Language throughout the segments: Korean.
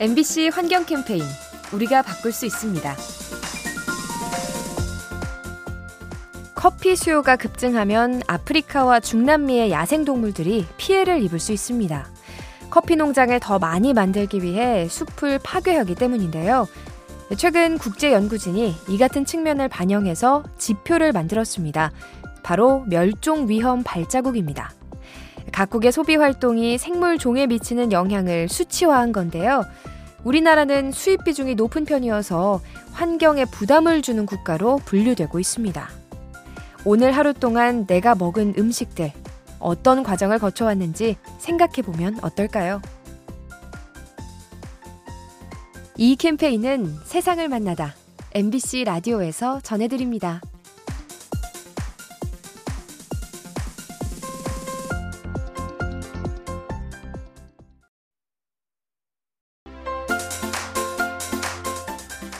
MBC 환경 캠페인 우리가 바꿀 수 있습니다. 커피 수요가 급증하면 아프리카와 중남미의 야생동물들이 피해를 입을 수 있습니다. 커피 농장을 더 많이 만들기 위해 숲을 파괴하기 때문인데요. 최근 국제연구진이 이 같은 측면을 반영해서 지표를 만들었습니다. 바로 멸종 위험 발자국입니다. 각국의 소비 활동이 생물 종에 미치는 영향을 수치화한 건데요. 우리나라는 수입 비중이 높은 편이어서 환경에 부담을 주는 국가로 분류되고 있습니다. 오늘 하루 동안 내가 먹은 음식들, 어떤 과정을 거쳐왔는지 생각해 보면 어떨까요? 이 캠페인은 세상을 만나다 MBC 라디오에서 전해드립니다.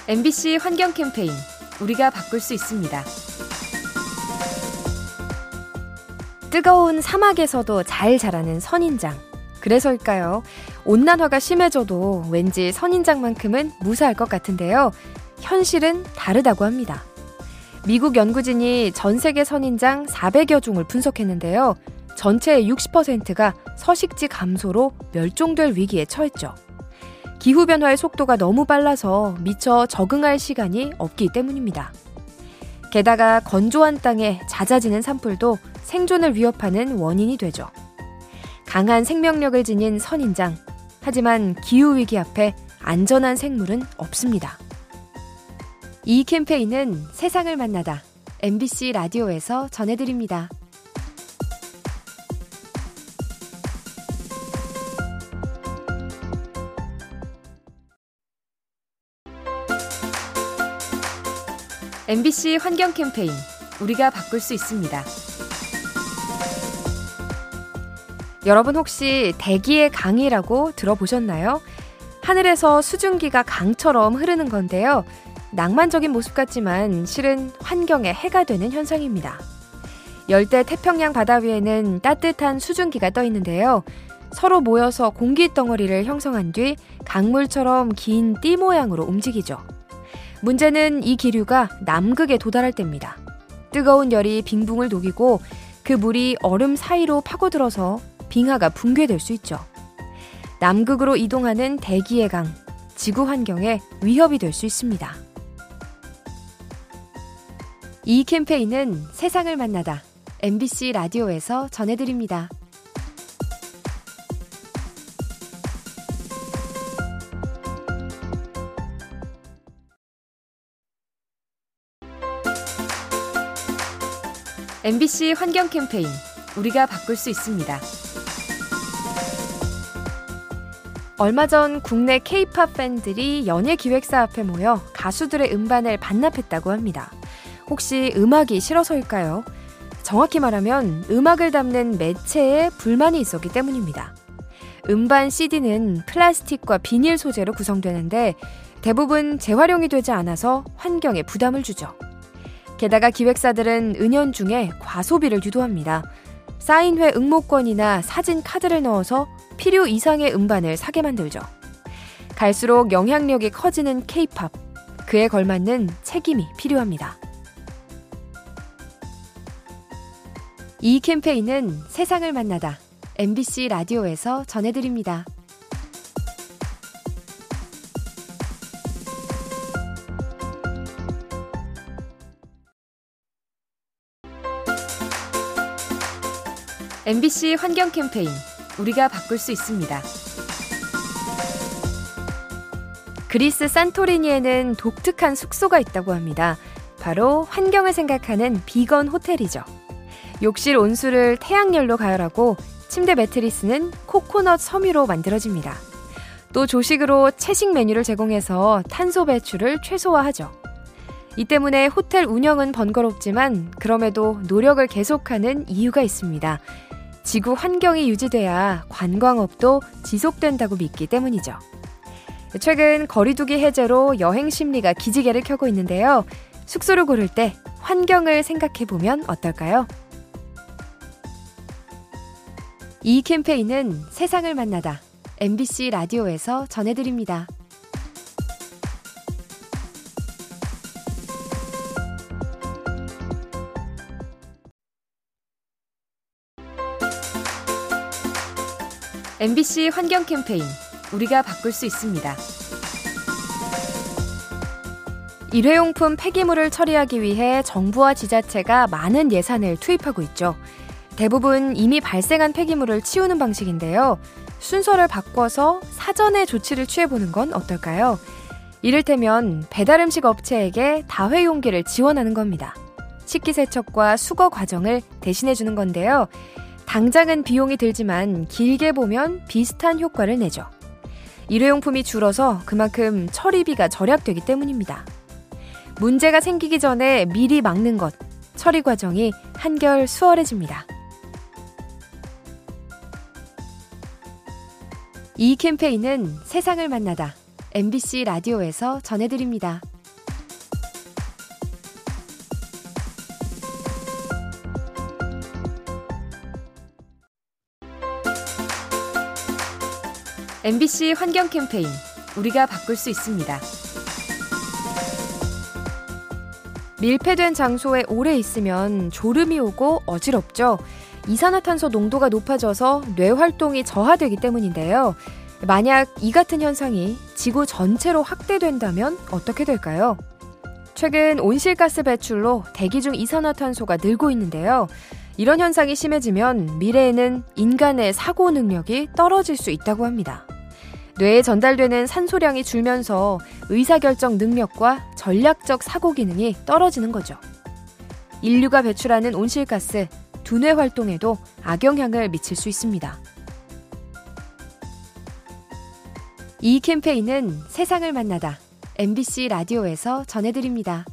MBC 환경 캠페인 우리가 바꿀 수 있습니다. 뜨거운 사막에서도 잘 자라는 선인장. 그래서일까요? 온난화가 심해져도 왠지 선인장만큼은 무사할 것 같은데요. 현실은 다르다고 합니다. 미국 연구진이 전 세계 선인장 400여 종을 분석했는데요. 전체의 60%가 서식지 감소로 멸종될 위기에 처했죠. 기후변화의 속도가 너무 빨라서 미처 적응할 시간이 없기 때문입니다. 게다가 건조한 땅에 잦아지는 산불도 생존을 위협하는 원인이 되죠. 강한 생명력을 지닌 선인장. 하지만 기후위기 앞에 안전한 생물은 없습니다. 이 캠페인은 세상을 만나다 MBC 라디오에서 전해드립니다. MBC 환경 캠페인 우리가 바꿀 수 있습니다. 여러분 혹시 대기의 강이라고 들어보셨나요? 하늘에서 수증기가 강처럼 흐르는 건데요. 낭만적인 모습 같지만 실은 환경에 해가 되는 현상입니다. 열대 태평양 바다 위에는 따뜻한 수증기가 떠 있는데요. 서로 모여서 공기 덩어리를 형성한 뒤 강물처럼 긴 띠 모양으로 움직이죠. 문제는 이 기류가 남극에 도달할 때입니다. 뜨거운 열이 빙붕을 녹이고 그 물이 얼음 사이로 파고들어서 빙하가 붕괴될 수 있죠. 남극으로 이동하는 대기의 강, 지구 환경에 위협이 될 수 있습니다. 이 캠페인은 세상을 만나다 MBC 라디오에서 전해드립니다. MBC 환경 캠페인 우리가 바꿀 수 있습니다. 얼마 전 국내 K-팝 팬들이 연예 기획사 앞에 모여 가수들의 음반을 반납했다고 합니다. 혹시 음악이 싫어서일까요? 정확히 말하면 음악을 담는 매체에 불만이 있었기 때문입니다. 음반 CD는 플라스틱과 비닐 소재로 구성되는데 대부분 재활용이 되지 않아서 환경에 부담을 주죠. 게다가 기획사들은 은연 중에 과소비를 유도합니다. 사인회 응모권이나 사진 카드를 넣어서 필요 이상의 음반을 사게 만들죠. 갈수록 영향력이 커지는 케이팝. 그에 걸맞는 책임이 필요합니다. 이 캠페인은 세상을 만나다 MBC 라디오에서 전해드립니다. MBC 환경 캠페인 우리가 바꿀 수 있습니다. 그리스 산토리니에는 독특한 숙소가 있다고 합니다. 바로 환경을 생각하는 비건 호텔이죠. 욕실 온수를 태양열로 가열하고 침대 매트리스는 코코넛 섬유로 만들어집니다. 또 조식으로 채식 메뉴를 제공해서 탄소 배출을 최소화하죠. 이 때문에 호텔 운영은 번거롭지만 그럼에도 노력을 계속하는 이유가 있습니다. 지구 환경이 유지돼야 관광업도 지속된다고 믿기 때문이죠. 최근 거리두기 해제로 여행 심리가 기지개를 켜고 있는데요. 숙소를 고를 때 환경을 생각해 보면 어떨까요? 이 캠페인은 세상을 만나다 MBC 라디오에서 전해드립니다. MBC 환경 캠페인 우리가 바꿀 수 있습니다. 일회용품 폐기물을 처리하기 위해 정부와 지자체가 많은 예산을 투입하고 있죠. 대부분 이미 발생한 폐기물을 치우는 방식인데요. 순서를 바꿔서 사전에 조치를 취해보는 건 어떨까요? 이를테면 배달 음식 업체에게 다회용기를 지원하는 겁니다. 식기세척과 수거 과정을 대신해주는 건데요. 당장은 비용이 들지만 길게 보면 비슷한 효과를 내죠. 일회용품이 줄어서 그만큼 처리비가 절약되기 때문입니다. 문제가 생기기 전에 미리 막는 것, 처리 과정이 한결 수월해집니다. 이 캠페인은 세상을 만나다 MBC 라디오에서 전해드립니다. MBC 환경 캠페인 우리가 바꿀 수 있습니다. 밀폐된 장소에 오래 있으면 졸음이 오고 어지럽죠. 이산화탄소 농도가 높아져서 뇌 활동이 저하되기 때문인데요. 만약 이 같은 현상이 지구 전체로 확대된다면 어떻게 될까요? 최근 온실가스 배출로 대기 중 이산화탄소가 늘고 있는데요. 이런 현상이 심해지면 미래에는 인간의 사고 능력이 떨어질 수 있다고 합니다. 뇌에 전달되는 산소량이 줄면서 의사결정 능력과 전략적 사고 기능이 떨어지는 거죠. 인류가 배출하는 온실가스, 두뇌 활동에도 악영향을 미칠 수 있습니다. 이 캠페인은 세상을 만나다 MBC 라디오에서 전해드립니다.